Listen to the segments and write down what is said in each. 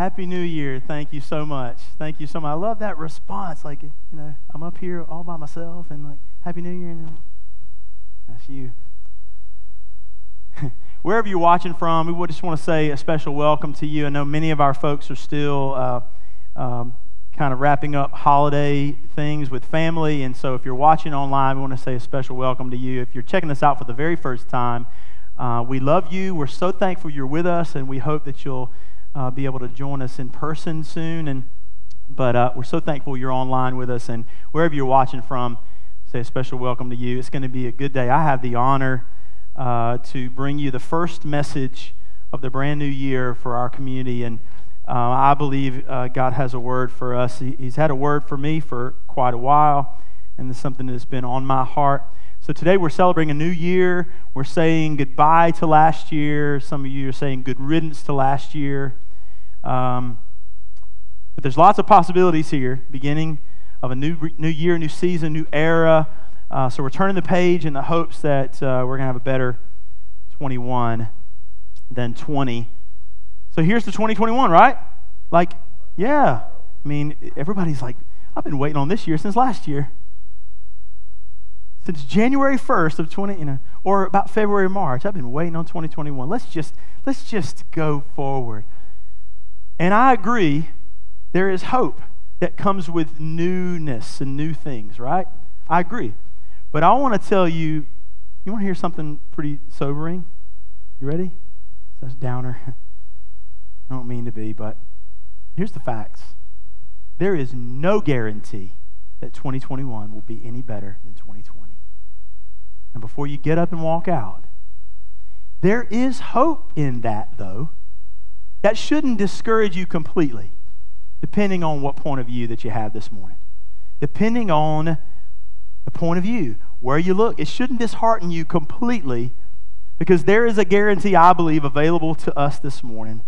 Happy New Year. Thank you so much. Thank you so much. I love that response. Like, you know, I'm up here all by myself and like, Happy New Year. And that's you. Wherever you're watching from, we just want to say a special welcome to you. I know many of our folks are still uh, um, kind of wrapping up holiday things with family. And so if you're watching online, we want to say a special welcome to you. If you're checking us out for the very first time, uh, we love you. We're so thankful you're with us, and we hope that you'll uh, be able to join us in person soon. And but uh, we're so thankful you're online with us, and wherever you're watching from, say a special welcome to you. It's going to be a good day. I have the honor uh, to bring you the first message of the brand new year for our community, and uh, I believe uh, God has a word for us. He, he's had a word for me for quite a while, and it's something that's been on my heart. So today we're celebrating a new year. We're saying goodbye to last year. Some of you are saying good riddance to last year. Um, but there's lots of possibilities here, beginning of a new, new year, new season, new era. Uh, so we're turning the page in the hopes that uh, we're going to have a better 21 than 20. So here's the 2021, right? Like, yeah. I mean, everybody's like, I've been waiting on this year since last year since January 1st of 20, you know, or about February, March. I've been waiting on 2021. Let's just, let's just go forward. And I agree, there is hope that comes with newness and new things, right? I agree. But I want to tell you, you want to hear something pretty sobering? You ready? That's downer. I don't mean to be, but here's the facts. There is no guarantee that 2021 will be any better than 2020 and before you get up and walk out. There is hope in that, though. That shouldn't discourage you completely, depending on what point of view that you have this morning. Depending on the point of view, where you look, it shouldn't dishearten you completely because there is a guarantee, I believe, available to us this morning.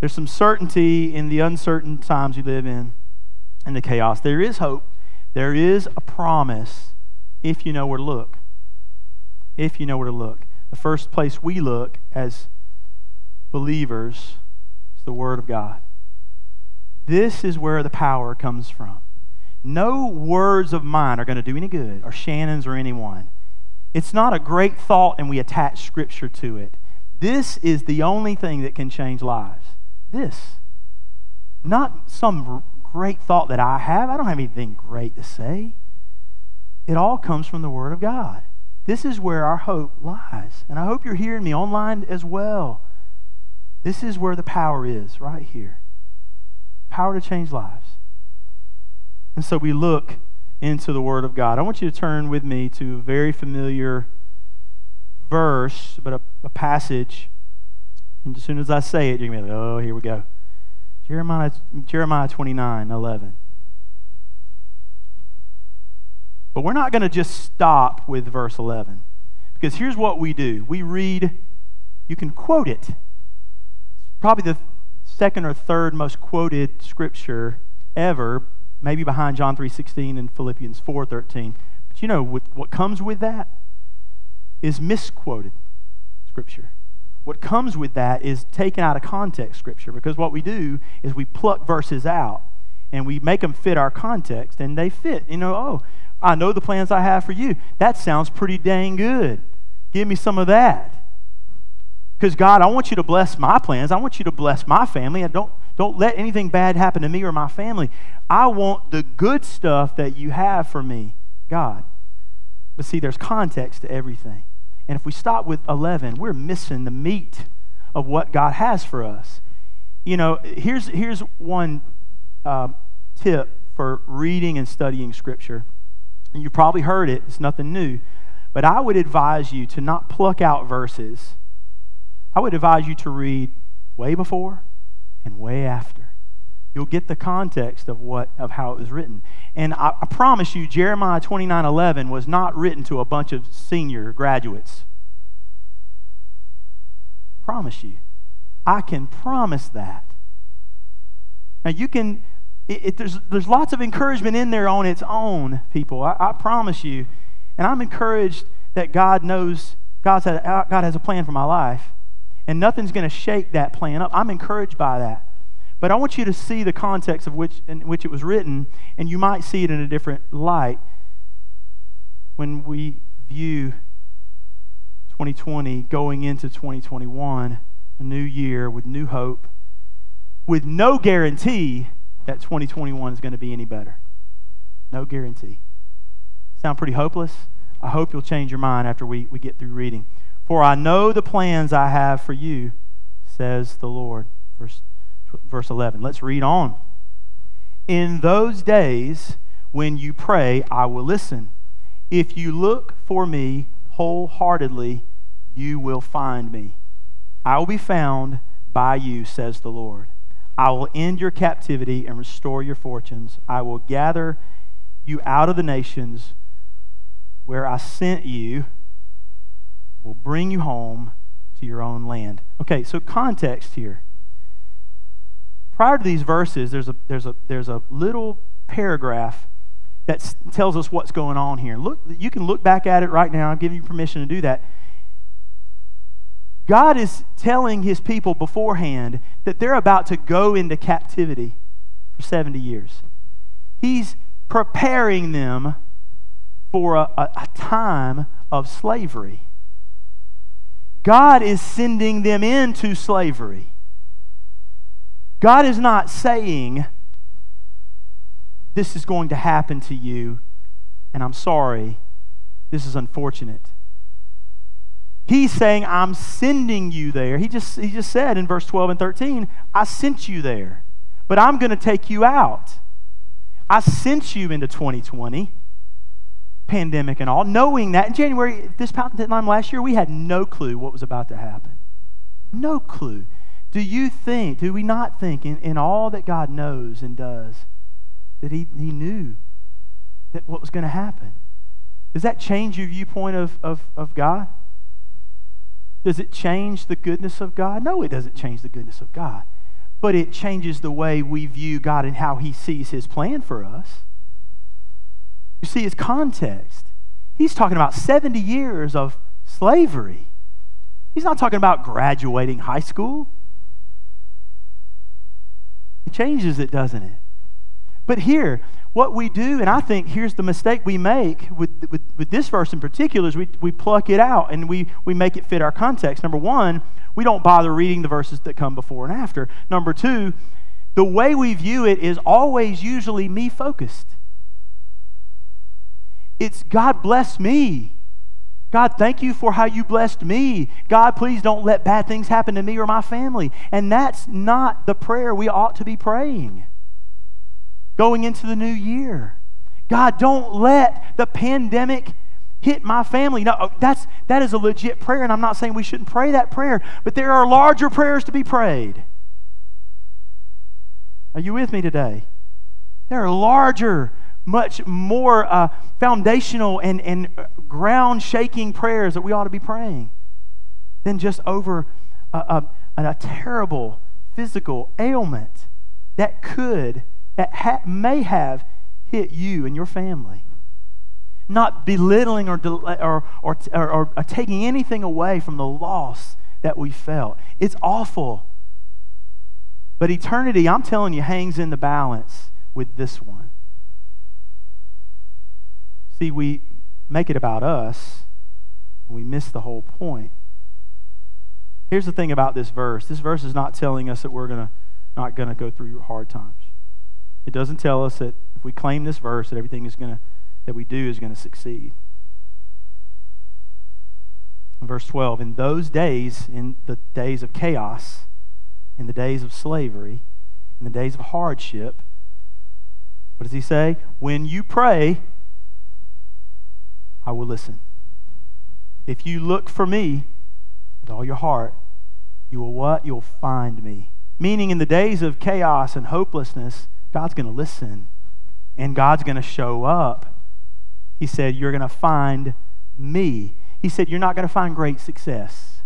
There's some certainty in the uncertain times we live in and the chaos. There is hope. There is a promise if you know where to look if you know where to look. The first place we look as believers is the Word of God. This is where the power comes from. No words of mine are going to do any good, or Shannon's or anyone. It's not a great thought and we attach Scripture to it. This is the only thing that can change lives. This. Not some great thought that I have. I don't have anything great to say. It all comes from the Word of God. This is where our hope lies. And I hope you're hearing me online as well. This is where the power is, right here. Power to change lives. And so we look into the Word of God. I want you to turn with me to a very familiar verse, but a, a passage. And as soon as I say it, you're going to be like, oh, here we go. Jeremiah, Jeremiah 29 11. But we're not going to just stop with verse 11. Because here's what we do we read, you can quote it. Probably the second or third most quoted scripture ever, maybe behind John 3.16 and Philippians 4.13. But you know what, comes with that is misquoted scripture. What comes with that is taken out of context scripture because what we do is we pluck verses out and we make them fit our context and they fit. You know, oh, I know the plans I have for you. That sounds pretty dang good. Give me some of that. Because God, I want you to bless my plans. I want you to bless my family. I don't, don't let anything bad happen to me or my family. I want the good stuff that you have for me, God. But see, there's context to everything. And if we stop with 11, we're missing the meat of what God has for us. You know, here's, here's one uh, tip for reading and studying Scripture you've probably heard it, it's nothing new. But I would advise you to not pluck out verses. I would advise you to read way before and way after. You'll get the context of what of how it was written. And I, I promise you, Jeremiah 29 11 was not written to a bunch of senior graduates. Promise you. I can promise that. Now you can it, it, there's, there's lots of encouragement in there on its own, people. I, I promise you. And I'm encouraged that God knows, God's had, God has a plan for my life. And nothing's going to shake that plan up. I'm encouraged by that. But I want you to see the context of which in which it was written, and you might see it in a different light when we view 2020 going into 2021, a new year with new hope, with no guarantee that 2021 is going to be any better. No guarantee. Sound pretty hopeless? I hope you'll change your mind after we, we get through reading. For I know the plans I have for you, says the Lord. Verse, verse 11. Let's read on. In those days, when you pray, I will listen. If you look for me wholeheartedly, you will find me. I will be found by you, says the Lord. I will end your captivity and restore your fortunes. I will gather you out of the nations where I sent you, will bring you home to your own land. Okay, so context here. Prior to these verses, there's a, there's a, there's a little paragraph that tells us what's going on here. Look, you can look back at it right now. I'm giving you permission to do that. God is telling his people beforehand that they're about to go into captivity for 70 years. He's preparing them for a, a, a time of slavery. God is sending them into slavery. God is not saying, This is going to happen to you, and I'm sorry. This is unfortunate. He's saying, I'm sending you there. He just, he just said in verse 12 and 13, I sent you there, but I'm going to take you out. I sent you into 2020 pandemic and all, knowing that in January, this time last year, we had no clue what was about to happen. No clue. Do you think, do we not think, in, in all that God knows and does, that He, he knew that what was going to happen? Does that change your viewpoint of, of, of God? Does it change the goodness of God? No, it doesn't change the goodness of God. But it changes the way we view God and how He sees His plan for us. You see his context. He's talking about 70 years of slavery. He's not talking about graduating high school. It changes it, doesn't it? But here, what we do, and I think here's the mistake we make with, with, with, this verse in particular, is we, we pluck it out and we, we make it fit our context. Number one, we don't bother reading the verses that come before and after. Number two, the way we view it is always usually me focused. It's God bless me. God, thank you for how you blessed me. God, please don't let bad things happen to me or my family. And that's not the prayer we ought to be praying going into the new year. God, don't let the pandemic hit my family. No, oh, that's that is a legit prayer, and I'm not saying we shouldn't pray that prayer, but there are larger prayers to be prayed. Are you with me today? There are larger much more uh, foundational and, and ground shaking prayers that we ought to be praying than just over a, a, a terrible physical ailment that could, that ha- may have hit you and your family. Not belittling or, or, or, or, or taking anything away from the loss that we felt. It's awful. But eternity, I'm telling you, hangs in the balance with this one. See, we make it about us, and we miss the whole point. Here's the thing about this verse. This verse is not telling us that we're gonna not gonna go through hard times. It doesn't tell us that if we claim this verse that everything is gonna that we do is gonna succeed. Verse 12, in those days, in the days of chaos, in the days of slavery, in the days of hardship, what does he say? When you pray, I will listen. If you look for me with all your heart, you will what? You'll find me. Meaning, in the days of chaos and hopelessness, God's going to listen and God's going to show up. He said, You're going to find me. He said, You're not going to find great success.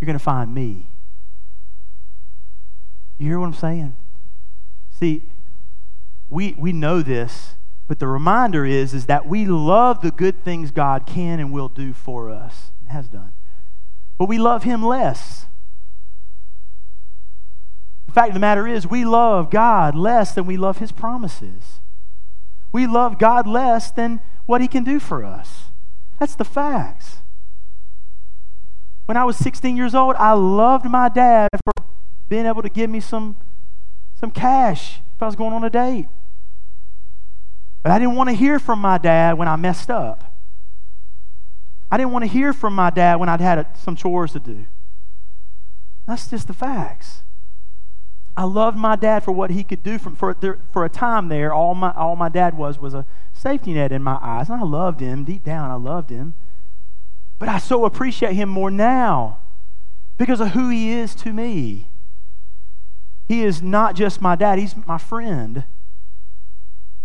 You're going to find me. You hear what I'm saying? See, we, we know this but the reminder is, is that we love the good things God can and will do for us, has done. But we love Him less. The fact of the matter is, we love God less than we love His promises. We love God less than what He can do for us. That's the facts. When I was 16 years old, I loved my dad for being able to give me some, some cash if I was going on a date. But I didn't want to hear from my dad when I messed up. I didn't want to hear from my dad when I'd had some chores to do. That's just the facts. I loved my dad for what he could do for, for, for a time there. All my, all my dad was was a safety net in my eyes. And I loved him. Deep down, I loved him. But I so appreciate him more now because of who he is to me. He is not just my dad, he's my friend.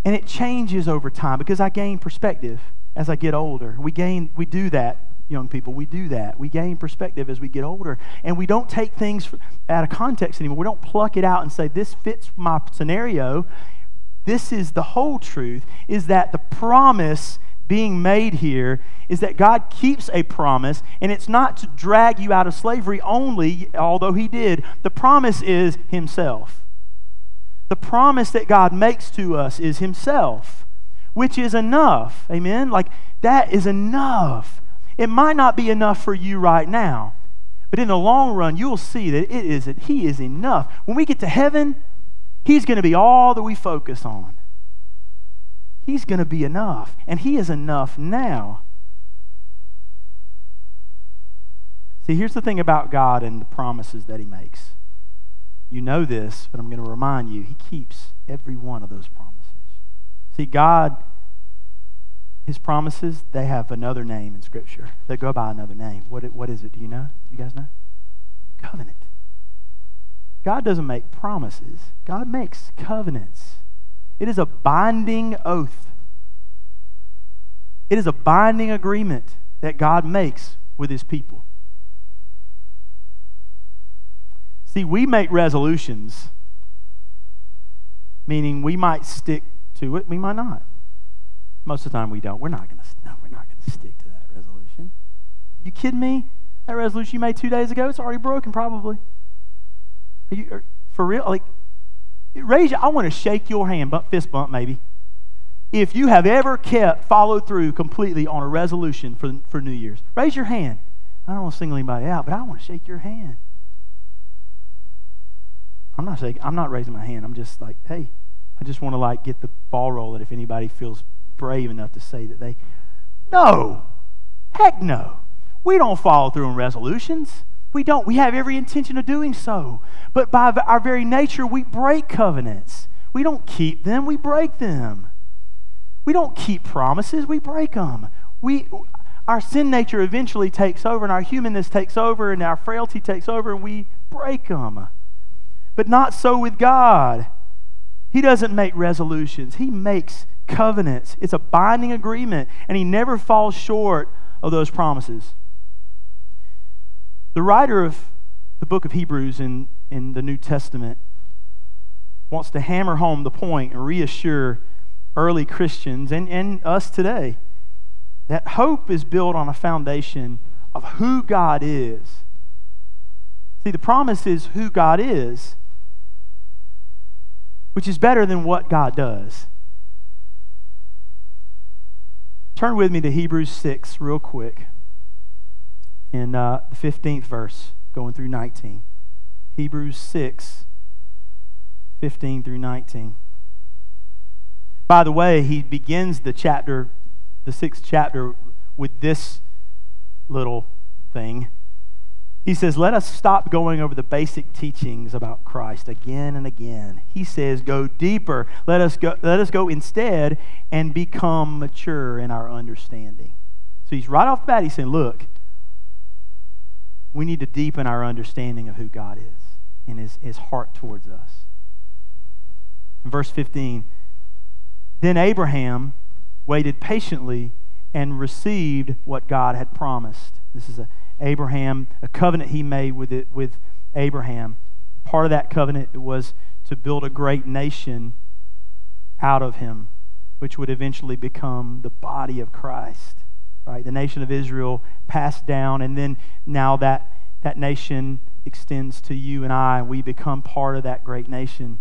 And it changes over time because I gain perspective as I get older. We gain we do that young people. We do that. We gain perspective as we get older. And we don't take things out of context anymore. We don't pluck it out and say, this fits my scenario. This is the whole truth is that the promise being made here is that God keeps a promise, and it's not to drag you out of slavery only, although He did. The promise is Himself. The promise that God makes to us is Himself, which is enough. Amen? Like, that is enough. It might not be enough for you right now, but in the long run, you'll see that it is He is enough. When we get to heaven, He's going to be all that we focus on. He's going to be enough, and He is enough now. See, here's the thing about God and the promises that He makes. You know this, but I'm going to remind you, He keeps every one of those promises. See, God his promises, they have another name in Scripture. They go by another name. What, what is it? Do you know? Do you guys know? Covenant. God doesn't make promises, God makes covenants. It is a binding oath, it is a binding agreement that God makes with his people. See, we make resolutions, meaning we might stick to it, we might not. Most of the time we don't. We're not going to no, we're not to stick to that resolution. You kidding me? That resolution you made 2 days ago, it's already broken probably. Are you are, for real? Like raise I want to shake your hand, fist bump maybe. If you have ever kept followed through completely on a resolution for, for New Year's, raise your hand. I don't want to single anybody out, but I want to shake your hand. I'm not shaking, I'm not raising my hand. I'm just like, hey, I just want to like get the ball rolling if anybody feels brave enough to say that they. No. Heck no. We don't follow through on resolutions. We don't. We have every intention of doing so. But by our very nature, we break covenants. We don't keep them, we break them. We don't keep promises, we break them. We, our sin nature eventually takes over, and our humanness takes over, and our frailty takes over, and we break them. But not so with God. He doesn't make resolutions, He makes covenants. It's a binding agreement, and he never falls short of those promises. The writer of the book of Hebrews in, in the New Testament wants to hammer home the point and reassure early Christians and, and us today that hope is built on a foundation of who God is. See, the promise is who God is, which is better than what God does. Turn with me to Hebrews 6 real quick in uh, the 15th verse, going through 19. Hebrews 6, 15 through 19. By the way, he begins the chapter, the sixth chapter, with this little thing. He says, Let us stop going over the basic teachings about Christ again and again. He says, Go deeper. Let us go, let us go instead and become mature in our understanding. So he's right off the bat, he's saying, Look, we need to deepen our understanding of who God is and his, his heart towards us. In verse 15, then Abraham waited patiently and received what God had promised. This is a Abraham, a covenant he made with, it, with Abraham. Part of that covenant was to build a great nation out of him, which would eventually become the body of Christ. Right? The nation of Israel passed down, and then now that, that nation extends to you and I, and we become part of that great nation.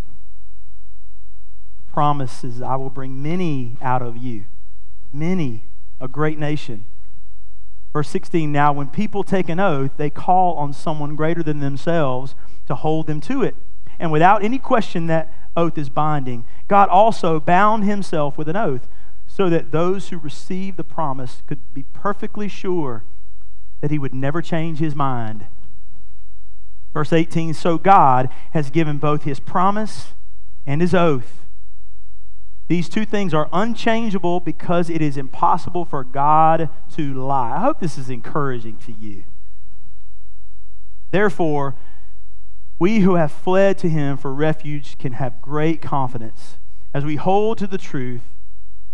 The promise is, I will bring many out of you. Many, a great nation. Verse 16 Now, when people take an oath, they call on someone greater than themselves to hold them to it. And without any question, that oath is binding. God also bound himself with an oath so that those who receive the promise could be perfectly sure that he would never change his mind. Verse 18 So God has given both his promise and his oath. These two things are unchangeable because it is impossible for God to lie. I hope this is encouraging to you. Therefore, we who have fled to him for refuge can have great confidence as we hold to the truth,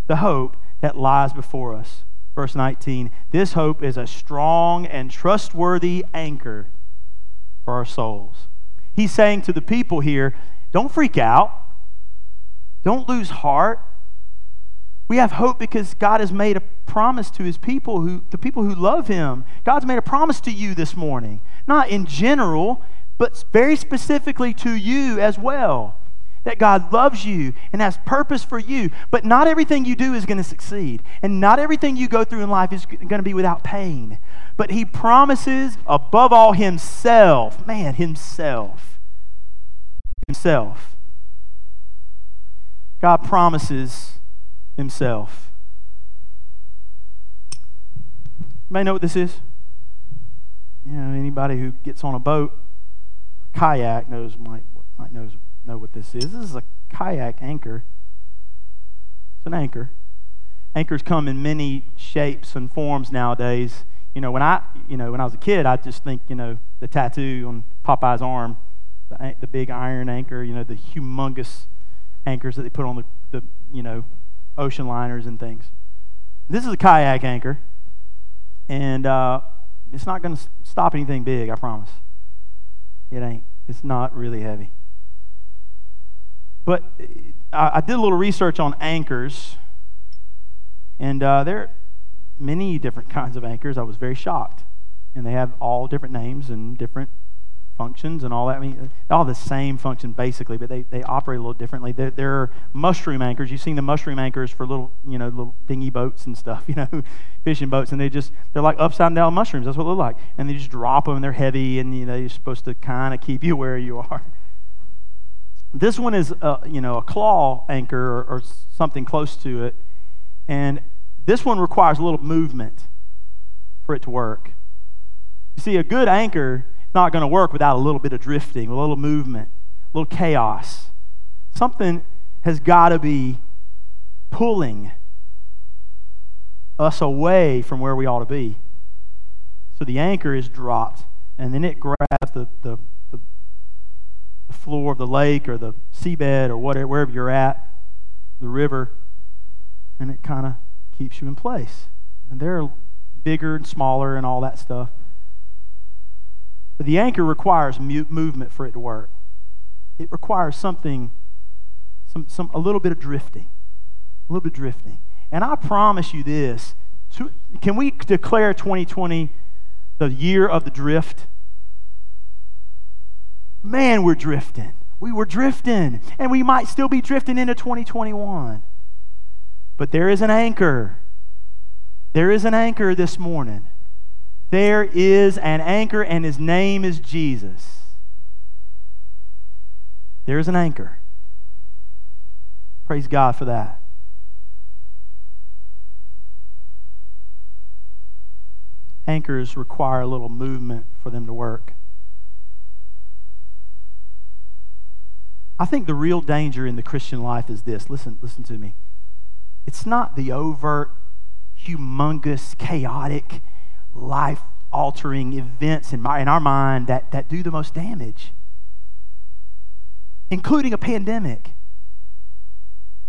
the hope that lies before us. Verse 19 This hope is a strong and trustworthy anchor for our souls. He's saying to the people here, don't freak out, don't lose heart. We have hope because God has made a promise to his people who the people who love him. God's made a promise to you this morning. Not in general, but very specifically to you as well. That God loves you and has purpose for you. But not everything you do is going to succeed. And not everything you go through in life is going to be without pain. But He promises, above all, Himself. Man, Himself. Himself. God promises Himself. Anybody know what this is? You know, anybody who gets on a boat or kayak knows might might knows know what this is. This is a kayak anchor. It's an anchor. Anchors come in many shapes and forms nowadays. You know, when I you know when I was a kid, I just think you know the tattoo on Popeye's arm, the, the big iron anchor. You know, the humongous anchors that they put on the, the you know ocean liners and things. This is a kayak anchor, and uh, it's not going to stop anything big. I promise. It ain't. It's not really heavy. But uh, I, did a little research on anchors, and uh, there are many different kinds of anchors. I was very shocked. And they have all different names and different functions and all that. I mean, all the same function basically, but they, they operate a little differently. There, are mushroom anchors. You've seen the mushroom anchors for little, you know, little dinghy boats and stuff, you know, fishing boats, and they just they're like upside down mushrooms. That's what they look like, and they just drop them. and They're heavy, and you know, you're supposed to kind of keep you where you are. This one is, a, you know, a claw anchor or, or something close to it, and this one requires a little movement for it to work. You see, a good anchor not going to work without a little bit of drifting, a little movement, a little chaos. Something has got to be pulling us away from where we ought to be. So the anchor is dropped, and then it grabs the, the, the, the floor of the lake or the seabed or whatever, wherever you're at, the river, and it kind of keeps you in place. And they're bigger and smaller and all that stuff. But the anchor requires movement for it to work. It requires something, some, some, a little bit of drifting, a little bit of drifting. And I promise you this: can we declare 2020 the year of the drift? Man, we're drifting. We were drifting, and we might still be drifting into 2021. But there is an anchor. There is an anchor this morning there is an anchor, and his name is Jesus. There's an anchor. Praise God for that. Anchors require a little movement for them to work. I think the real danger in the Christian life is this. Listen, listen to me. It's not the overt, humongous, chaotic, life altering events in, my, in our mind that, that do the most damage, including a pandemic.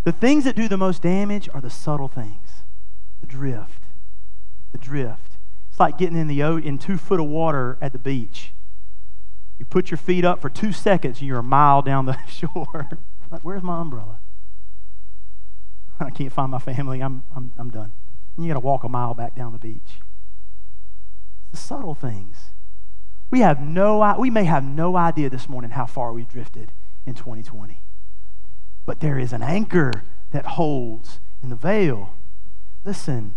The things that do the most damage are the subtle things the drift. The drift. It's like getting in, the, in two foot of water at the beach. You put your feet up for two seconds and you're a mile down the shore. like, where's my umbrella? I can't find my family. I'm, I'm, I'm done. And you got to walk a mile back down the beach the subtle things. We have no we may have no idea this morning how far we've drifted in 2020. But there is an anchor that holds in the veil. Listen.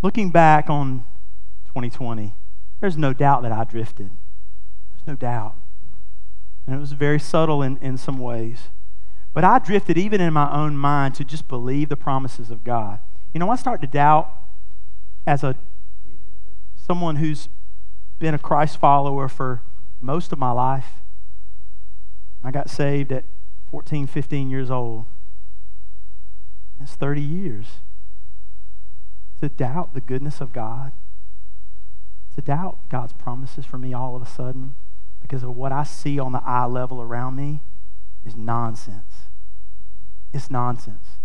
Looking back on 2020, there's no doubt that I drifted. There's no doubt. And it was very subtle in, in some ways. But I drifted even in my own mind to just believe the promises of God. You know, I start to doubt as a someone who's been a Christ follower for most of my life. I got saved at 14, 15 years old. That's 30 years. To doubt the goodness of God, to doubt God's promises for me all of a sudden because of what I see on the eye level around me is nonsense. It's nonsense.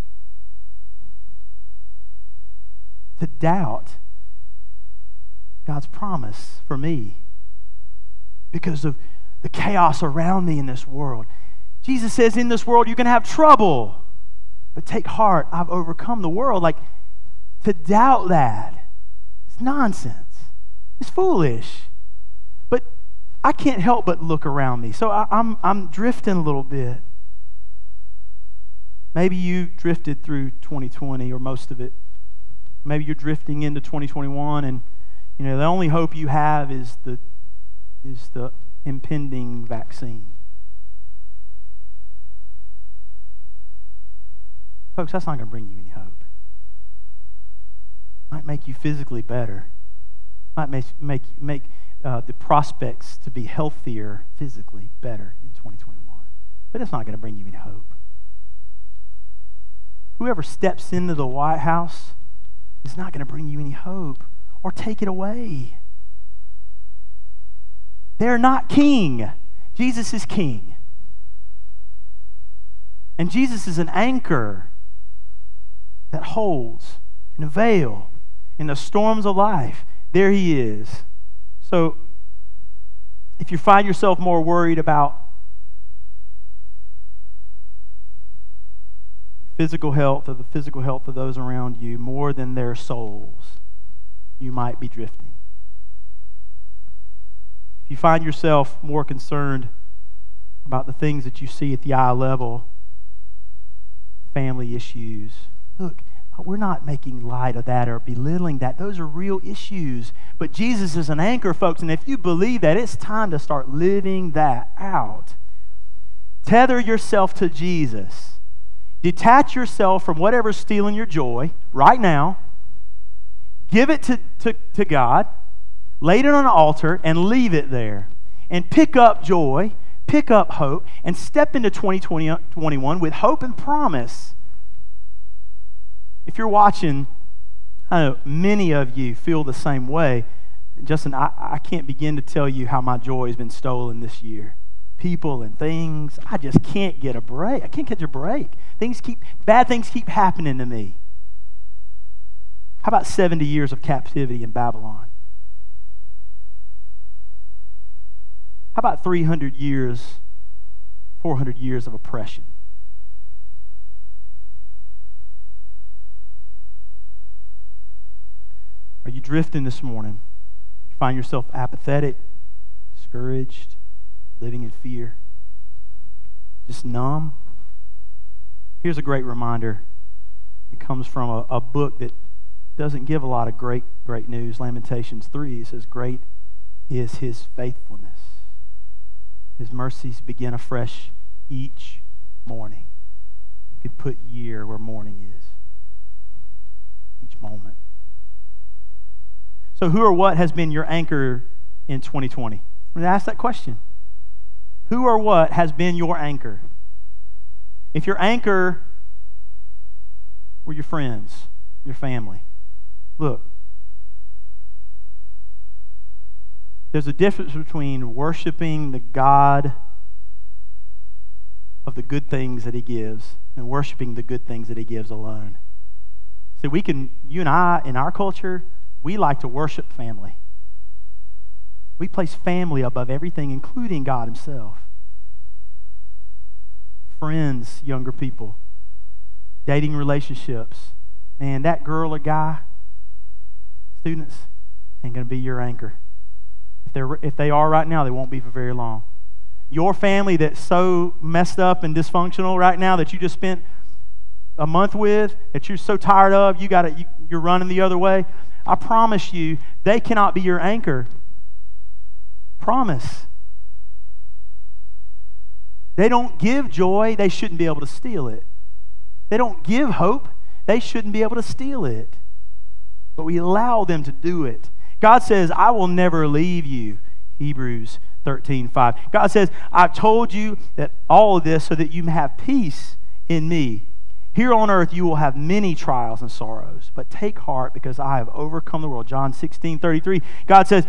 To doubt God's promise for me because of the chaos around me in this world. Jesus says, In this world, you're going to have trouble, but take heart, I've overcome the world. Like, to doubt that is nonsense, it's foolish. But I can't help but look around me. So I, I'm, I'm drifting a little bit. Maybe you drifted through 2020 or most of it. Maybe you're drifting into 2021 and you know the only hope you have is the is the impending vaccine. Folks, that's not going to bring you any hope. Might make you physically better. Might make make make uh, the prospects to be healthier physically better in 2021. But it's not going to bring you any hope. Whoever steps into the White House is not going to bring you any hope or take it away. They're not king. Jesus is king. And Jesus is an anchor that holds in a veil in the storms of life. There he is. So, if you find yourself more worried about physical health or the physical health of those around you more than their souls, you might be drifting. If you find yourself more concerned about the things that you see at the eye level, family issues, look, we're not making light of that or belittling that. Those are real issues. But Jesus is an anchor, folks. And if you believe that, it's time to start living that out. Tether yourself to Jesus. Detach yourself from whatever's stealing your joy right now. Give it to, to, to God. Lay it on an altar and leave it there. And pick up joy, pick up hope, and step into 2021 with hope and promise if you're watching, I know many of you feel the same way. Justin, I, I can't begin to tell you how my joy has been stolen this year. People and things, I just can't get a break. I can't catch a break. Things keep, bad things keep happening to me. How about 70 years of captivity in Babylon? How about 300 years, 400 years of oppression? Are you drifting this morning? You find yourself apathetic, discouraged, living in fear, just numb? Here's a great reminder. It comes from a, a book that doesn't give a lot of great, great news. Lamentations 3 it says, Great is his faithfulness. His mercies begin afresh each morning. You could put year where morning is, each moment. So, who or what has been your anchor in 2020? I'm going to ask that question. Who or what has been your anchor? If your anchor were your friends, your family, look, there's a difference between worshiping the God of the good things that He gives and worshiping the good things that He gives alone. See, we can, you and I, in our culture, we like to worship family. We place family above everything, including God Himself. Friends, younger people, dating relationships. Man, that girl or guy, students, ain't going to be your anchor. If, they're, if they are right now, they won't be for very long. Your family that's so messed up and dysfunctional right now that you just spent a month with, that you're so tired of, you got you, you're running the other way. I promise you, they cannot be your anchor. Promise. They don't give joy, they shouldn't be able to steal it. They don't give hope, they shouldn't be able to steal it. But we allow them to do it. God says, I will never leave you. Hebrews 13, 5. God says, I've told you that all of this so that you may have peace in me. Here on earth you will have many trials and sorrows, but take heart because I have overcome the world. John 16, 33. God says,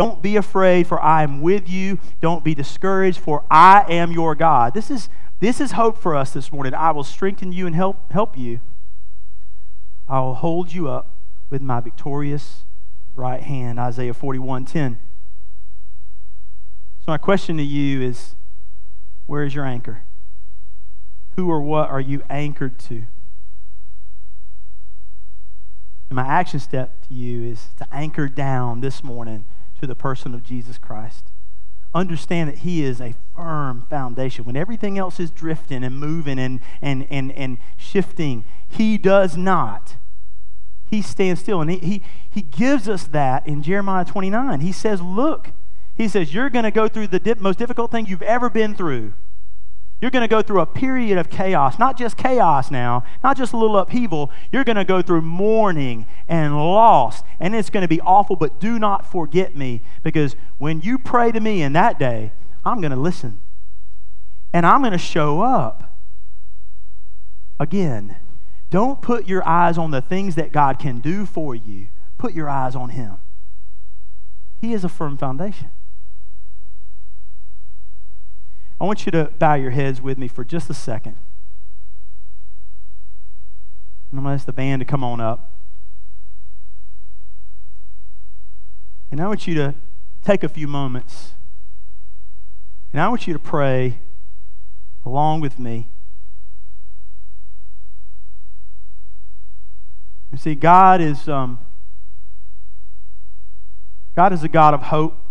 Don't be afraid, for I am with you. Don't be discouraged, for I am your God. This is, this is hope for us this morning. I will strengthen you and help, help you. I will hold you up with my victorious right hand. Isaiah 41, 10. So, my question to you is where is your anchor? Who or what are you anchored to? And my action step to you is to anchor down this morning to the person of Jesus Christ. Understand that He is a firm foundation. When everything else is drifting and moving and, and, and, and shifting, He does not. He stands still. And he, he, he gives us that in Jeremiah 29. He says, Look, he says, You're going to go through the most difficult thing you've ever been through. You're going to go through a period of chaos, not just chaos now, not just a little upheaval. You're going to go through mourning and loss, and it's going to be awful, but do not forget me because when you pray to me in that day, I'm going to listen and I'm going to show up. Again, don't put your eyes on the things that God can do for you, put your eyes on Him. He is a firm foundation. I want you to bow your heads with me for just a second. And I'm going to ask the band to come on up. And I want you to take a few moments. And I want you to pray along with me. You see, God is um, God is a God of hope.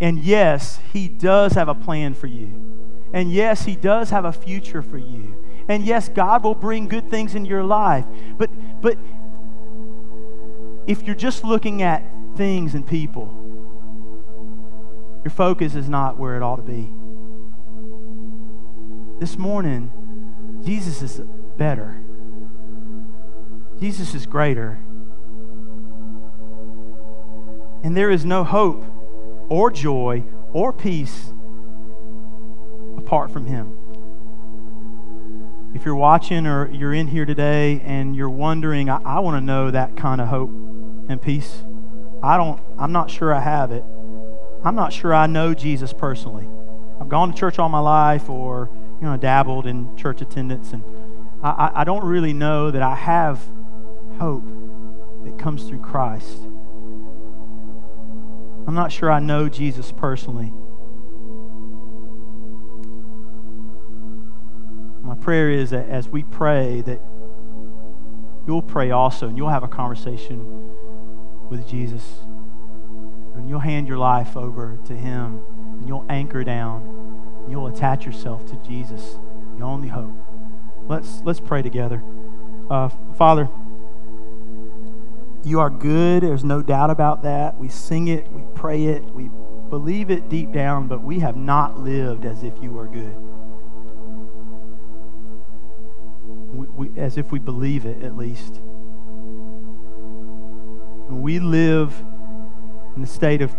And yes, He does have a plan for you. And yes, He does have a future for you. And yes, God will bring good things in your life. But, but if you're just looking at things and people, your focus is not where it ought to be. This morning, Jesus is better. Jesus is greater. And there is no hope or joy or peace apart from Him. If you're watching or you're in here today and you're wondering, I, I want to know that kind of hope and peace. I don't, I'm not sure I have it. I'm not sure I know Jesus personally. I've gone to church all my life or, you know, dabbled in church attendance, and I, I don't really know that I have hope that comes through Christ. I'm not sure I know Jesus personally. My prayer is that as we pray, that you'll pray also and you'll have a conversation with Jesus. And you'll hand your life over to Him and you'll anchor down. And you'll attach yourself to Jesus, the only hope. Let's, let's pray together. Uh, Father, you are good. There's no doubt about that. We sing it, we pray it, we believe it deep down, but we have not lived as if you are good. We, we, as if we believe it, at least. We live in a state of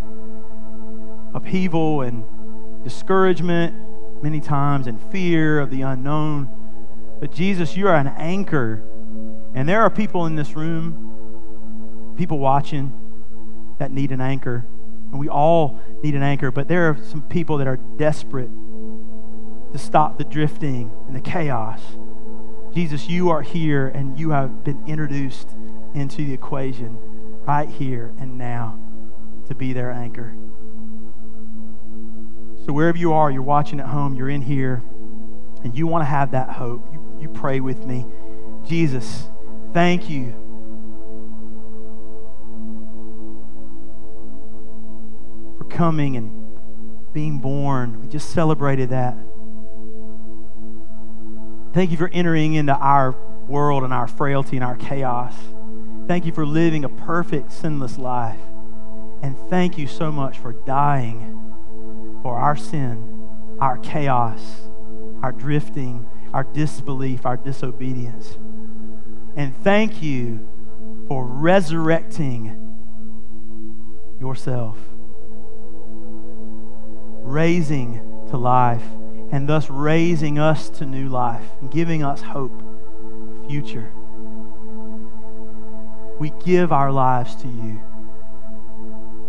upheaval and discouragement many times and fear of the unknown. But Jesus, you are an anchor. And there are people in this room people watching that need an anchor. And we all need an anchor, but there are some people that are desperate to stop the drifting and the chaos. Jesus, you are here and you have been introduced into the equation right here and now to be their anchor. So, wherever you are, you're watching at home, you're in here, and you want to have that hope, you, you pray with me. Jesus, thank you coming and being born. We just celebrated that. Thank you for entering into our world and our frailty and our chaos. Thank you for living a perfect, sinless life. And thank you so much for dying for our sin, our chaos, our drifting, our disbelief, our disobedience. And thank you for resurrecting yourself, raising to life, and thus raising us to new life and giving us hope, a future. We give our lives to you.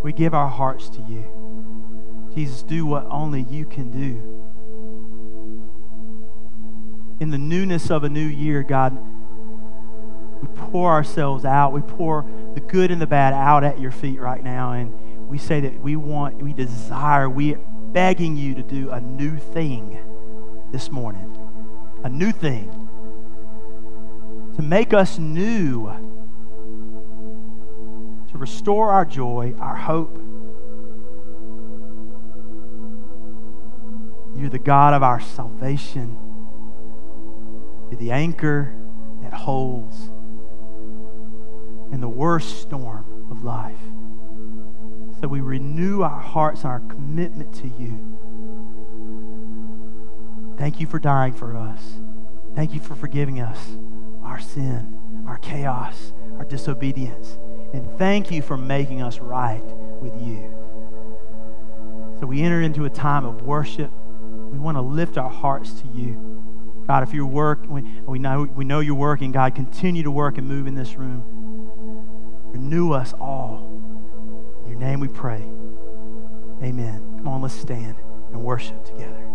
We give our hearts to you. Jesus, do what only you can do. In the newness of a new year, God, we pour ourselves out. We pour the good and the bad out at your feet right now. And we say that we want, we desire, we begging you to do a new thing this morning. A new thing. To make us new. To restore our joy, our hope. You're the God of our salvation. You're the anchor that holds in the worst storm of life. So we renew our hearts and our commitment to you. Thank you for dying for us. Thank you for forgiving us our sin, our chaos, our disobedience. And thank you for making us right with you. So we enter into a time of worship. We want to lift our hearts to you. God, if you work, we, we, know, we know you're working. God, continue to work and move in this room. Renew us all. In your name we pray. Amen. Come on, let's stand and worship together.